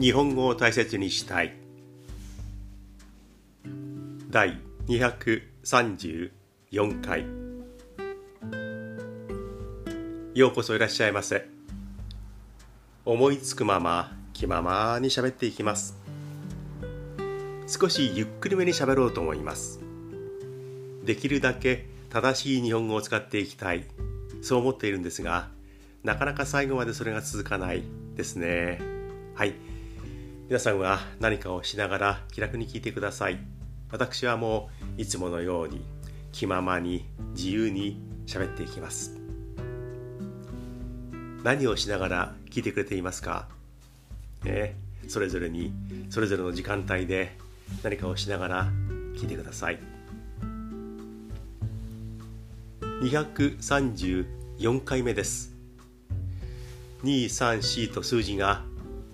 日本語を大切にしたい。第234回。ようこそいらっしゃいませ。思いつくまま気ままに喋っていきます。少しゆっくりめに喋ろうと思います。できるだけ正しい日本語を使っていきたい。そう思っているんですがなかなか最後までそれが続かないですね。はい。皆さんは何かをしながら気楽に聞いてください。私はもういつものように気ままに自由に喋っていきます。何をしながら聞いてくれていますか？ねそれぞれにそれぞれの時間帯で何かをしながら聞いてください。234回目です。234と数字が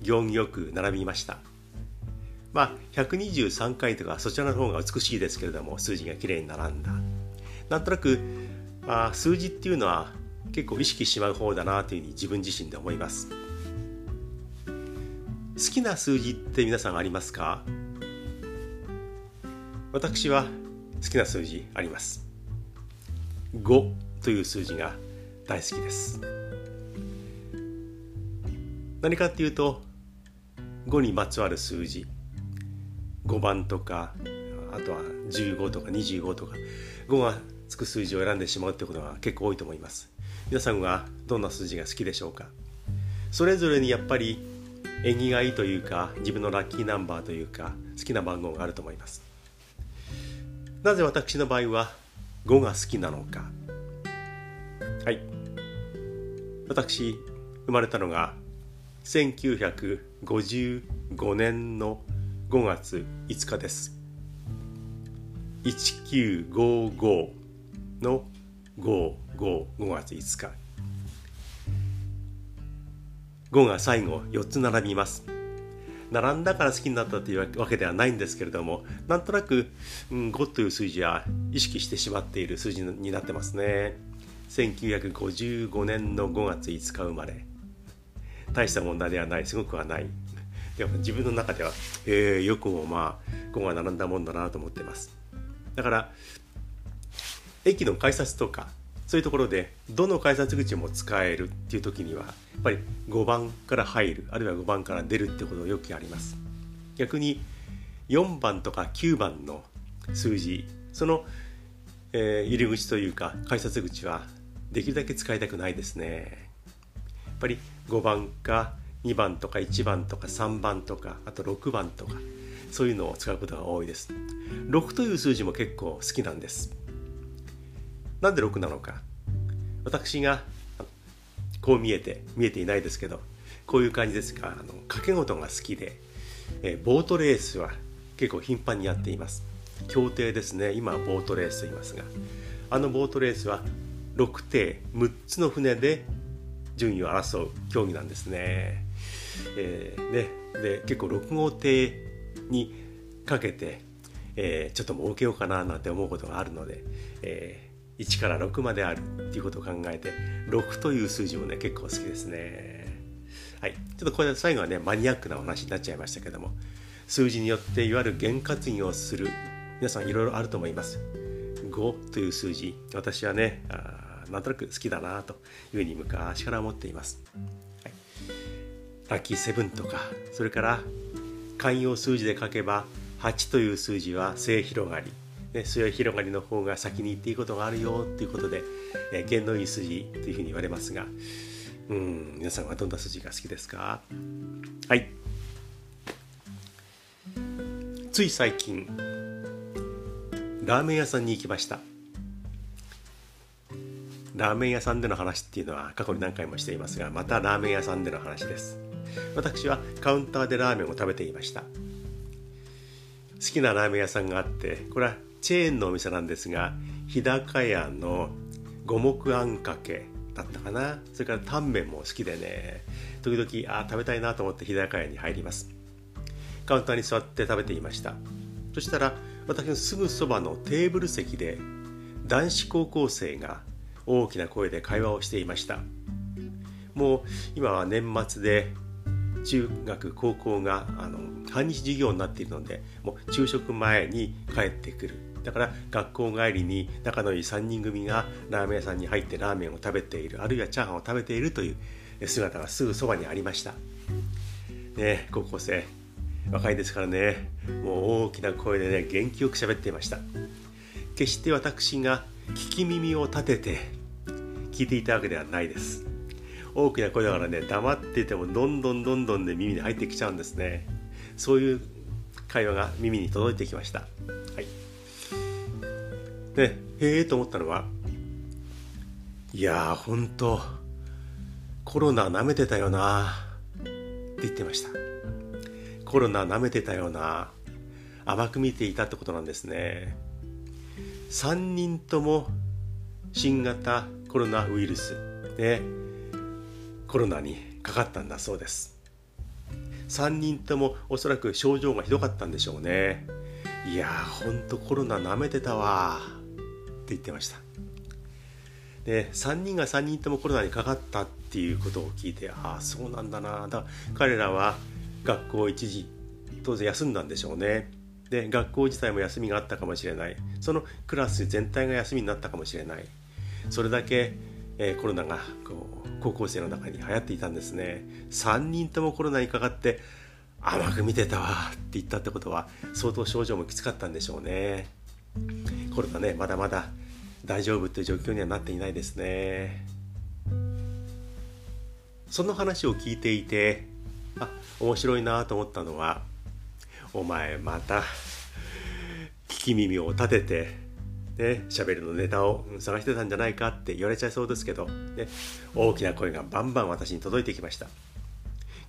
行儀よく並びました。まあ123回とかそちらの方が美しいですけれども数字がきれいに並んだ。なんとなく、まあ、数字っていうのは結構意識しまう方だなというふうに自分自身で思います。好きな数字って皆さんありますか？私は好きな数字あります。5という数字が大好きです。何かっていうと5にまつわる数字。5番とかあとは15とか25とか5がつく数字を選んでしまうってことが結構多いと思います。皆さんはどんな数字が好きでしょうか？それぞれにやっぱり縁起がいいというか自分のラッキーナンバーというか好きな番号があると思います。なぜ私の場合は5が好きなのか。はい。私生まれたのが1955年の5月5日です。1955の555月5日。5が最後4つ並びます。並んだから好きになったというわけではないんですけれどもなんとなく、うん、5という数字は意識してしまっている数字になってますね。1955年の5月5日生まれ。大した問題ではないすごくはない。でも自分の中では、えー、よくもまあ5が並んだもんだなと思ってます。だから駅の改札とかそういうところでどの改札口も使えるっていう時にはやっぱり5番から入るあるいは5番から出るってことよくあります。逆に4番とか9番の数字その、えー、入り口というか改札口はできるだけ使いたくないですね。やっぱり5番か2番とか1番とか3番とかあと6番とかそういうのを使うことが多いです。6という数字も結構好きなんです。なんで6なのか。私がこう見えて見えていないですけどこういう感じですがあの掛け事が好きで、えボートレースは結構頻繁にやっています。競艇ですね。今はボートレースと言いますが。あのボートレースは6艇6つの船で順位を争う競技なんですね。えー、ねで結構6号艇にかけて、えー、ちょっと儲けようかななんて思うことがあるので、えー、1から6まであるっていうことを考えて6という数字もね結構好きですね。はい、ちょっとこれ最後はねマニアックなお話になっちゃいましたけども数字によっていわゆる験担ぎをする皆さんいろいろあると思います。5という数字私はねなんとなく好きだなというふうに昔から思っています。はい、ラッキーセブンとかそれから寛容数字で書けば8という数字は末広がり、ね、末広がりの方が先に言っていいことがあるよっていうことで、えー、弦のいい数字というふうに言われますがうん皆さんはどんな数字が好きですか？はい。つい最近ラーメン屋さんに行きました。ラーメン屋さんでの話っていうのは過去に何回もしていますがまたラーメン屋さんでの話です。私はカウンターでラーメンを食べていました。好きなラーメン屋さんがあってこれはチェーンのお店なんですが日高屋の五目あんかけだったかな。それからタンメンも好きでね時々あ食べたいなと思って日高屋に入ります。カウンターに座って食べていました。そしたら私のすぐそばのテーブル席で男子高校生が大きな声で会話をしていました。もう今は年末で中学高校があの半日授業になっているのでもう昼食前に帰ってくる。だから学校帰りに仲のいい3人組がラーメン屋さんに入ってラーメンを食べている。あるいはチャーハンを食べているという姿がすぐそばにありました。ね高校生。若いですからね。もう大きな声でね元気よく喋っていました。決して私が聞き耳を立てて聞いていたわけではないです。大きな声だからね黙っていてもどんどんどんどんで耳に入ってきちゃうんですね。そういう会話が耳に届いてきました。はい。でへえと思ったのはいやーほんとコロナ舐めてたよなって言ってました。コロナ舐めてたよな甘く見ていたってことなんですね。3人とも新型コロナウイルスねコロナにかかったんだそうです。3人ともおそらく症状がひどかったんでしょうね。いやーほんとコロナ舐めてたわって言ってました。で3人が3人ともコロナにかかったっていうことを聞いてああそうなんだなだら彼らは学校一時当然休んだんでしょうね。で学校自体も休みがあったかもしれない。そのクラス全体が休みになったかもしれない。それだけ、えー、コロナがこう高校生の中に流行っていたんですね。3人ともコロナにかかって甘く見てたわって言ったってことは相当症状もきつかったんでしょうね。コロナねまだまだ大丈夫という状況にはなっていないですね。その話を聞いていてあ面白いなと思ったのはお前また聞き耳を立ててね、喋るのネタを探してたんじゃないかって言われちゃいそうですけど、ね、大きな声がバンバン私に届いてきました。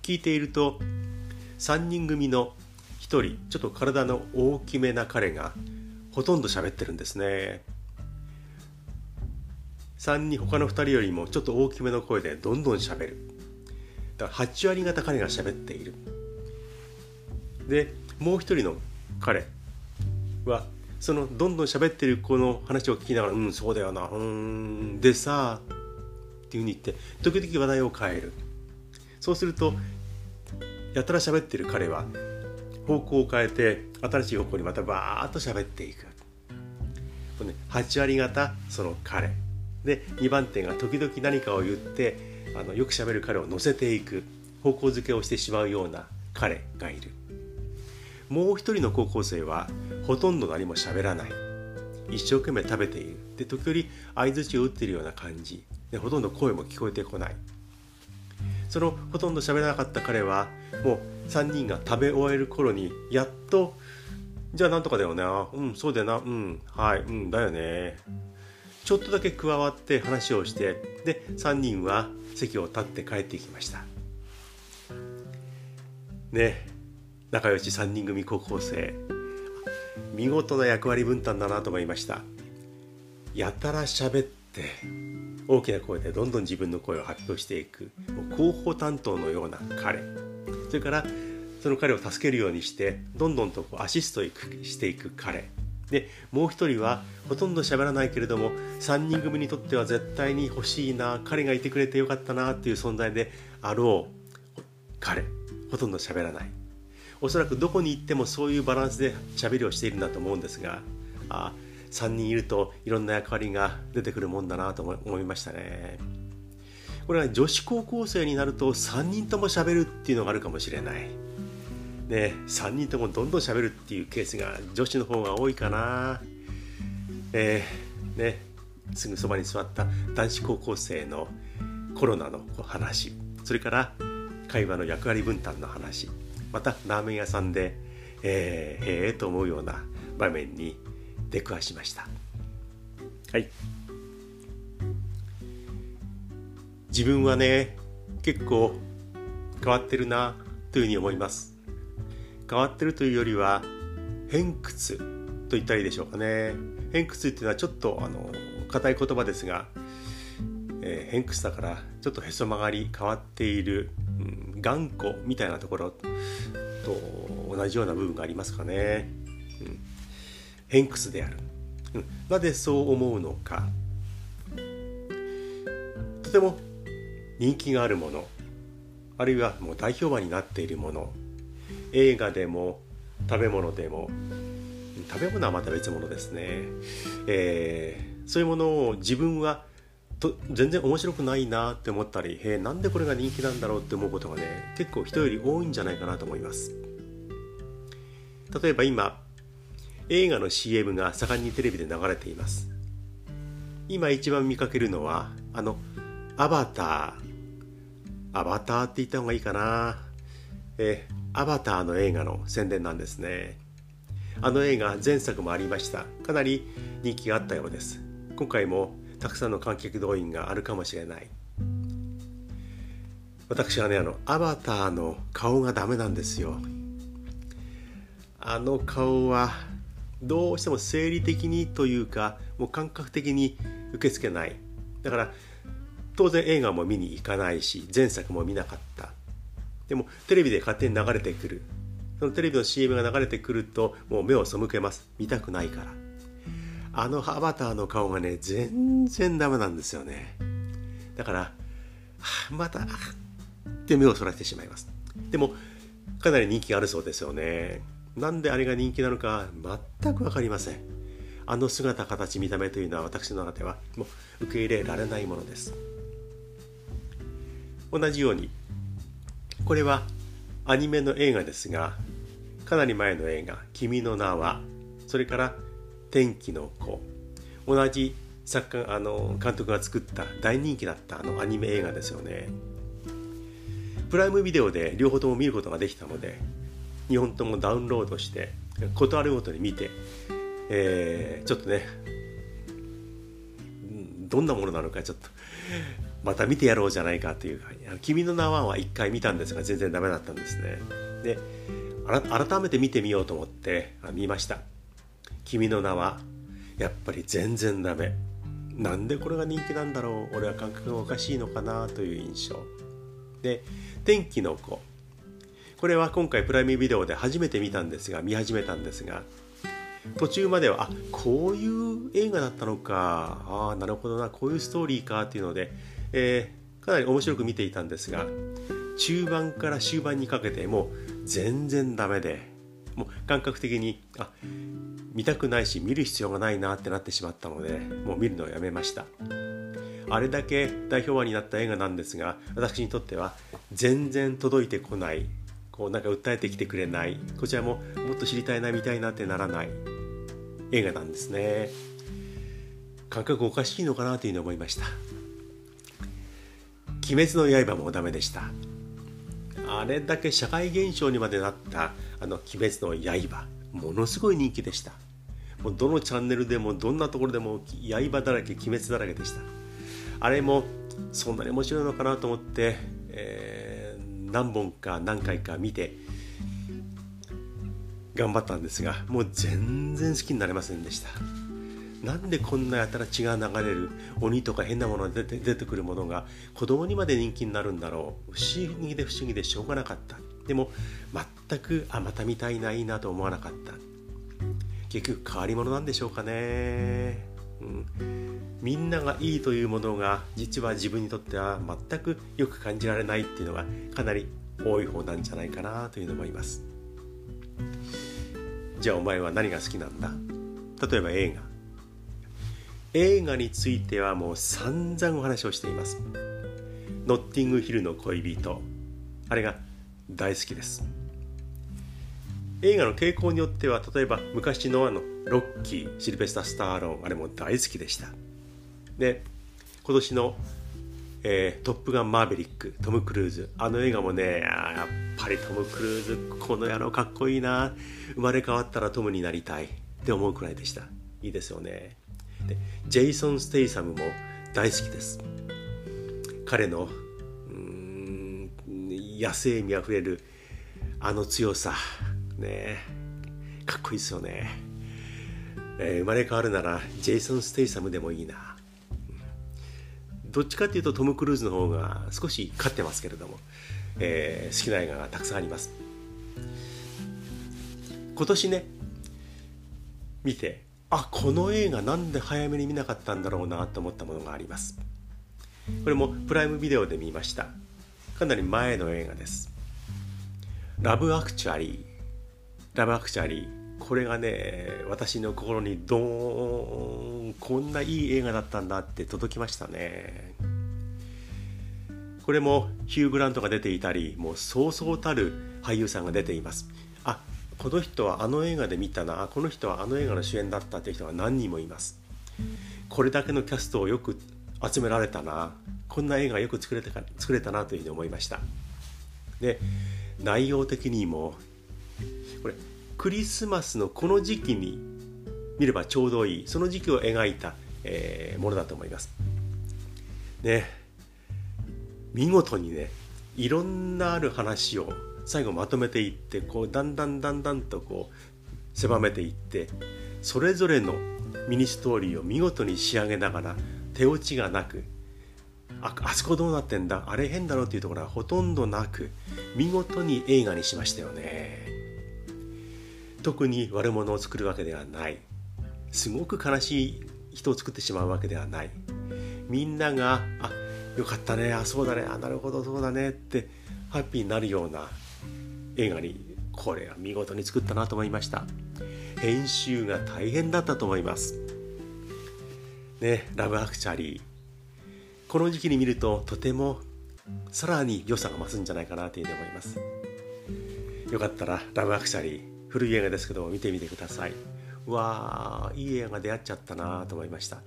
聞いていると3人組の1人ちょっと体の大きめな彼がほとんど喋ってるんですね。3人他の2人よりもちょっと大きめの声でどんどん喋る。だから8割方彼が喋っている。でもう一人の彼はそのどんどん喋ってる子の話を聞きながら「うんそうだよなうんでさ」っていうふうに言って時々話題を変える。そうするとやたら喋ってる彼は方向を変えて新しい方向にまたバーッと喋っていく。こね、8割方その彼。で2番手が時々何かを言ってあのよく喋る彼を乗せていく。方向づけをしてしまうような彼がいる。もう一人の高校生はほとんど何も喋らない。一生懸命食べている。で時折相づちを打ってるような感じ。でほとんど声も聞こえてこない。そのほとんど喋らなかった彼はもう3人が食べ終える頃にやっとじゃあなんとかだよね。うんそうだよな。うんはいうんだよね。ちょっとだけ加わって話をしてで3人は席を立って帰っていきました。ね。仲良し3人組高校生。見事な役割分担だなと思いました。やたら喋って大きな声でどんどん自分の声を発表していく広報担当のような彼。それからその彼を助けるようにしてどんどんとこうアシストしていく彼。でもう一人はほとんど喋らないけれども3人組にとっては絶対に欲しいな彼がいてくれてよかったなっていう存在であろう彼。ほとんど喋らない。おそらくどこに行ってもそういうバランスで喋りをしているんだと思うんですがあ3人いるといろんな役割が出てくるもんだなと思いましたね。これは女子高校生になると3人とも喋るっていうのがあるかもしれない。ね3人ともどんどん喋るっていうケースが女子の方が多いかな。えー、ねすぐそばに座った男子高校生のコロナの話それから会話の役割分担の話。またラーメン屋さんで、えー、へえと思うような場面に出くわしました。はい。自分はね結構変わってるなというふうに思います。変わってるというよりは偏屈と言ったらいいでしょうかね。偏屈っていうのはちょっとあの硬い言葉ですが、えー、偏屈だからちょっとへそ曲がり変わっている、うん、頑固みたいなところと同じような部分がありますかね。うん、偏屈である、うん。なぜそう思うのか。とても人気があるものあるいはもう大評判になっているもの映画でも食べ物でも食べ物はまた別物ですね、えー、そういうものを自分はと全然面白くないなって思ったりへえなんでこれが人気なんだろうって思うことがね結構人より多いんじゃないかなと思います。例えば今映画の CM が盛んにテレビで流れています。今一番見かけるのはあのアバター。アバターって言った方がいいかな。えアバターの映画の宣伝なんですね。あの映画前作もありました。かなり人気があったようです。今回もたくさんの観客動員があるかもしれない。私はねあのアバターの顔がダメなんですよ。あの顔はどうしても生理的にというかもう感覚的に受け付けない。だから当然映画も見に行かないし前作も見なかった。でもテレビで勝手に流れてくる。そのテレビの CM が流れてくるともう目を背けます。見たくないから。あのアバターの顔がね全然ダメなんですよね。だから、はあ、またって目をそらしてしまいます。でもかなり人気があるそうですよね。なんであれが人気なのか全く分かりません。あの姿形見た目というのは私の中ではもう受け入れられないものです。同じようにこれはアニメの映画ですがかなり前の映画「君の名は」それから「天気の子」同じ作家あの監督が作った大人気だったあのアニメ映画ですよね。プライムビデオで両方とも見ることができたので2本ともダウンロードして事あるごとに見て、えー、ちょっとねどんなものなのかちょっとまた見てやろうじゃないかというか「君の名は」は1回見たんですが全然ダメだったんですね。で改めて見てみようと思って見ました「君の名は」やっぱり全然ダメ。なんでこれが人気なんだろう。俺は感覚がおかしいのかなという印象。で「天気の子」これは今回プライムビデオで初めて見たんですが見始めたんですが途中まではあこういう映画だったのか。ああなるほどな。こういうストーリーかっていうので、えー、かなり面白く見ていたんですが中盤から終盤にかけてもう全然ダメで。もう感覚的にあ見たくないし見る必要がないなってなってしまったのでもう見るのをやめました。あれだけ大評判になった映画なんですが私にとっては全然届いてこないこうなんか訴えてきてくれないこちらももっと知りたいな見たいなってならない映画なんですね。感覚おかしいのかなというふうに思いました。鬼滅の刃もダメでした。あれだけ社会現象にまでなったあの鬼滅の刃ものすごい人気でした。もうどのチャンネルでもどんなところでも刃だらけ鬼滅だらけでした。あれもそんなに面白いのかなと思って、えー、何本か何回か見て頑張ったんですがもう全然好きになれませんでした。なんでこんなやたら血が流れる鬼とか変なものが出て出てくるものが子供にまで人気になるんだろう。不思議で不思議でしょうがなかった。でも全くあまた見たいないいなと思わなかった。結局変わり者なんでしょうかね、うん、みんながいいというものが実は自分にとっては全くよく感じられないっていうのがかなり多い方なんじゃないかなというのも思います。じゃあお前は何が好きなんだ？例えば映画。映画についてはもう散々お話をしています。ノッティングヒルの恋人。あれが大好きです。映画の傾向によっては例えば昔のあのロッキーシルベスタ・スターローンあれも大好きでした。で今年の、えー、トップガンマーヴェリック」トム・クルーズ。あの映画もねやっぱりトム・クルーズこの野郎かっこいいな。生まれ変わったらトムになりたいって思うくらいでした。いいですよね。でジェイソン・ステイサムも大好きです。彼のうん野生味あふれるあの強さねかっこいいですよね、えー、生まれ変わるならジェイソン・ステイサムでもいいな。どっちかっていうとトム・クルーズの方が少し勝ってますけれども、えー、好きな映画がたくさんあります。今年ね見てあこの映画なんで早めに見なかったんだろうなと思ったものがあります。これもプライムビデオで見ました。かなり前の映画です。ラブアクチュアリー。ラブアクチュアリー。これがね私の心にドーンこんないい映画だったんだって届きましたね。これもヒュー・グラントが出ていたりもうそうそうたる俳優さんが出ています。この人はあの映画で見たなこの人はあの映画の主演だったっていう人が何人もいます。これだけのキャストをよく集められたなこんな映画よく作れたか作れたなというふうに思いました。で内容的にもこれクリスマスのこの時期に見ればちょうどいいその時期を描いた、えー、ものだと思います。ね見事にねいろんなある話を最後まとめていってこうだんだんだんだんとこう狭めていってそれぞれのミニストーリーを見事に仕上げながら手落ちがなくああそこどうなってんだ？あれ変だろっていうところはほとんどなく見事に映画にしましたよね。特に悪者を作るわけではない。すごく悲しい人を作ってしまうわけではない。みんながあよかったねあそうだねあなるほどそうだねってハッピーになるような映画にこれは見事に作ったなと思いました。編集が大変だったと思います。ねラブアクチャリー。この時期に見るととてもさらに良さが増すんじゃないかなというふうに思います。よかったらラブアクチャリー古い映画ですけども見てみてください。わーいい映画出会っちゃったなと思いました。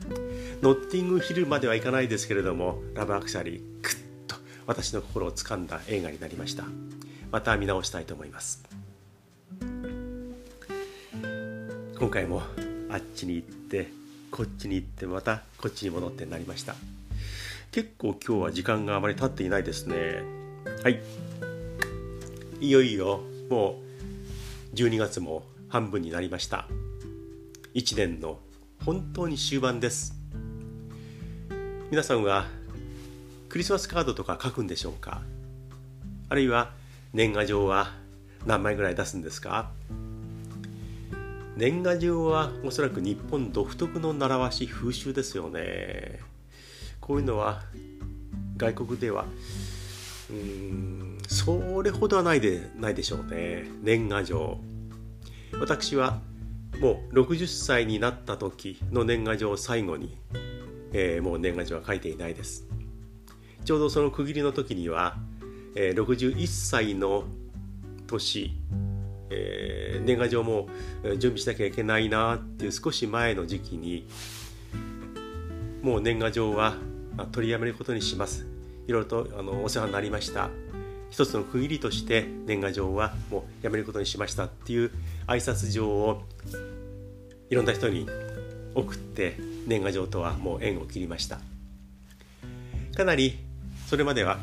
ノッティングヒルまではいかないですけれどもラブアクチャリークッと私の心をつかんだ映画になりました。また見直したいと思います。今回もあっちに行ってこっちに行ってまたこっちに戻ってなりました。結構今日は時間があまり経っていないですね。はい。いよいよもう12月も半分になりました。1年の本当に終盤です。皆さんはクリスマスカードとか書くんでしょうか？あるいは年賀状は何枚ぐらい出すんですか？年賀状はおそらく日本独特の習わし風習ですよね。こういうのは外国ではうんそれほどはないでないでしょうね。年賀状。私はもう60歳になった時の年賀状を最後に、えー、もう年賀状は書いていないです。ちょうどその区切りの時には、え、61歳の年えー、年賀状も準備しなきゃいけないなっていう少し前の時期にもう年賀状は取りやめることにします。いろいろとあのお世話になりました。一つの区切りとして年賀状はもうやめることにしましたっていう挨拶状をいろんな人に送って年賀状とはもう縁を切りました。かなりそれまでは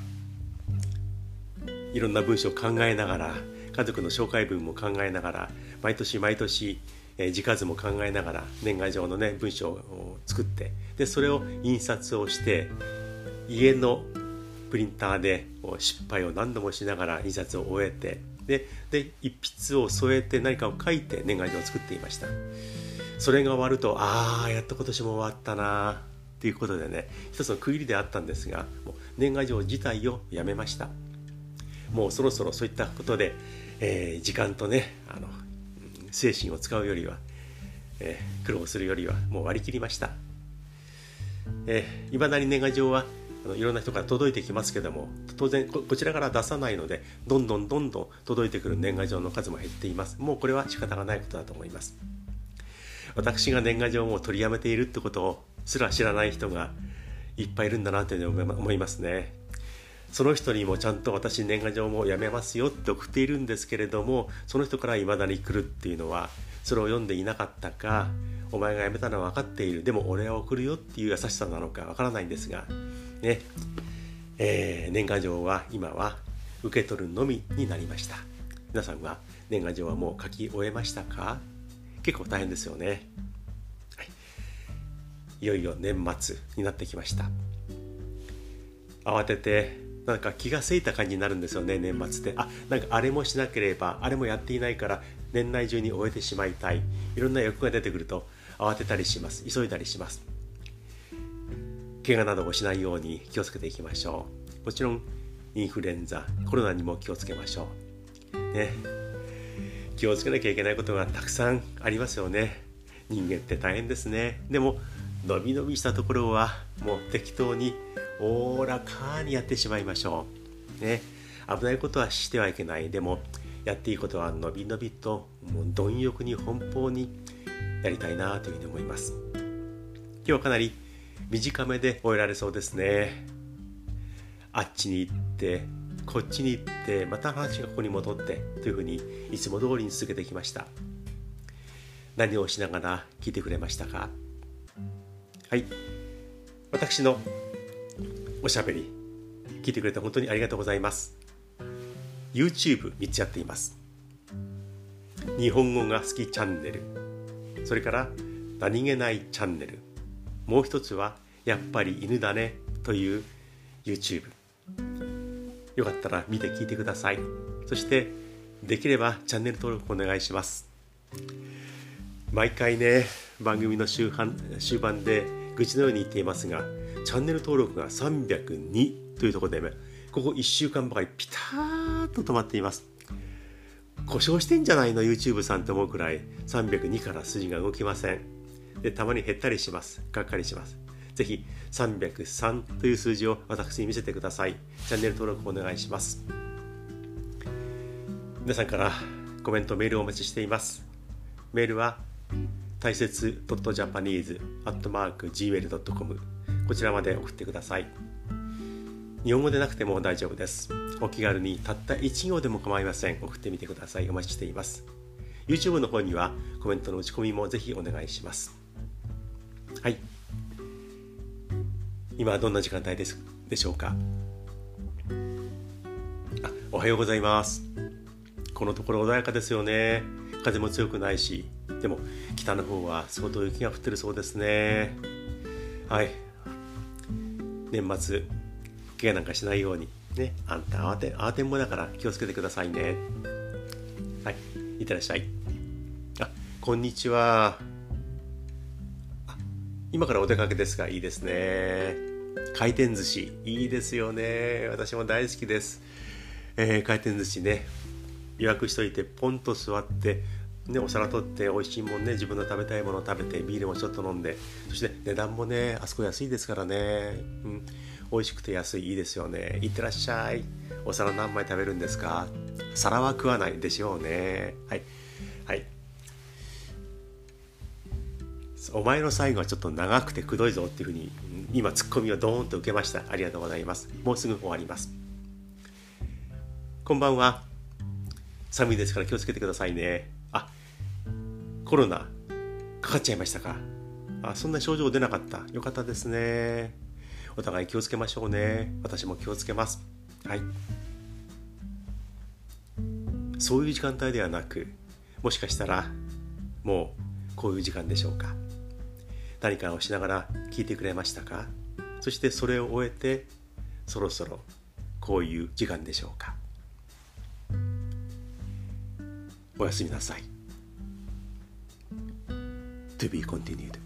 いろんな文章を考えながら家族の紹介文も考えながら毎年毎年え字数も考えながら年賀状のね文章を作ってでそれを印刷をして家のプリンターで失敗を何度もしながら印刷を終えてでで一筆を添えて何かを書いて年賀状を作っていました。それが終わるとああやっと今年も終わったなっていうことでね一つの区切りであったんですがもう年賀状自体をやめました。もうそろそろそういったことでえー、時間とねあの精神を使うよりは、えー、苦労するよりはもう割り切りました。えー、だに年賀状はあのいろんな人から届いてきますけども当然こちらから出さないのでどんどんどんどん届いてくる年賀状の数も減っています。もうこれは仕方がないことだと思います。私が年賀状を取りやめているってことをすら知らない人がいっぱいいるんだなというふうに思いますね。その人にもちゃんと私年賀状もやめますよって送っているんですけれどもその人から未だに来るっていうのはそれを読んでいなかったかお前が辞めたのは分かっている。でも俺は送るよっていう優しさなのか分からないんですがね。えー、年賀状は今は受け取るのみになりました。皆さんは年賀状はもう書き終えましたか？結構大変ですよね、はい、いよいよ年末になってきました。慌ててなんか気がせいた感じになるんですよね年末って。あなんかあれもしなければあれもやっていないから年内中に終えてしまいたい。いろんな欲が出てくると慌てたりします。急いだりします。怪我などをしないように気をつけていきましょう。もちろんインフルエンザコロナにも気をつけましょう。ね。気をつけなきゃいけないことがたくさんありますよね。人間って大変ですね。でも伸び伸びしたところはもう適当におおらかにやってしまいましょう。ね。危ないことはしてはいけない。でもやっていいことは伸び伸びともう貪欲に奔放にやりたいなというふうに思います。今日はかなり短めで終えられそうですね。あっちに行ってこっちに行ってまた話がここに戻ってというふうにいつも通りに続けてきました。何をしながら聞いてくれましたか。はい。私のおしゃべり。聞いてくれて本当にありがとうございます。YouTube3 つやっています。日本語が好きチャンネル。それから何気ないチャンネル。もう一つはやっぱり犬だね。という YouTube よかったら見て聞いてください。そしてできればチャンネル登録お願いします。毎回ね番組の終盤終盤で愚痴のように言っていますがチャンネル登録が302というところで、ここ1週間ばかりピターッと止まっています。故障してんじゃないの？YouTube さんと思うくらい302から数字が動きません。でたまに減ったりします。がっかりします。ぜひ303という数字を私に見せてください。チャンネル登録お願いします。皆さんからコメントメールをお待ちしています。メールは大切 .japanese.gmail.com こちらまで送ってください。日本語でなくても大丈夫です。お気軽にたった1行でも構いません。送ってみてください。お待ちしています。YouTube の方にはコメントの打ち込みもぜひお願いします。はい。今はどんな時間帯ですでしょうか？あおはようございます。このところ穏やかですよね。風も強くないし。でも北の方は相当雪が降ってるそうですね。はい。年末怪我なんかしないようにねあんた慌て慌てんぼだから気をつけてくださいね。はいいってらっしゃい。あこんにちは。今からお出かけですがいいですね。回転寿司いいですよね。私も大好きです、えー、回転寿司ね予約しといてポンと座ってね、お皿取って美味しいもんね自分の食べたいもの食べてビールもちょっと飲んでそして値段もねあそこ安いですからね、うん、美味しくて安いいいですよね。いってらっしゃい。お皿何枚食べるんですか？皿は食わないでしょうね。はい。はい。お前の最後はちょっと長くてくどいぞっていうふうに今ツッコミをドーンと受けました。ありがとうございます。もうすぐ終わります。こんばんは。寒いですから気をつけてくださいね。コロナかかっちゃいましたか？あそんな症状出なかった。よかったですね。お互い気をつけましょうね。私も気をつけます。はい。そういう時間帯ではなくもしかしたらもうこういう時間でしょうか。何かをしながら聞いてくれましたか？そしてそれを終えてそろそろこういう時間でしょうか。おやすみなさい。To be continued.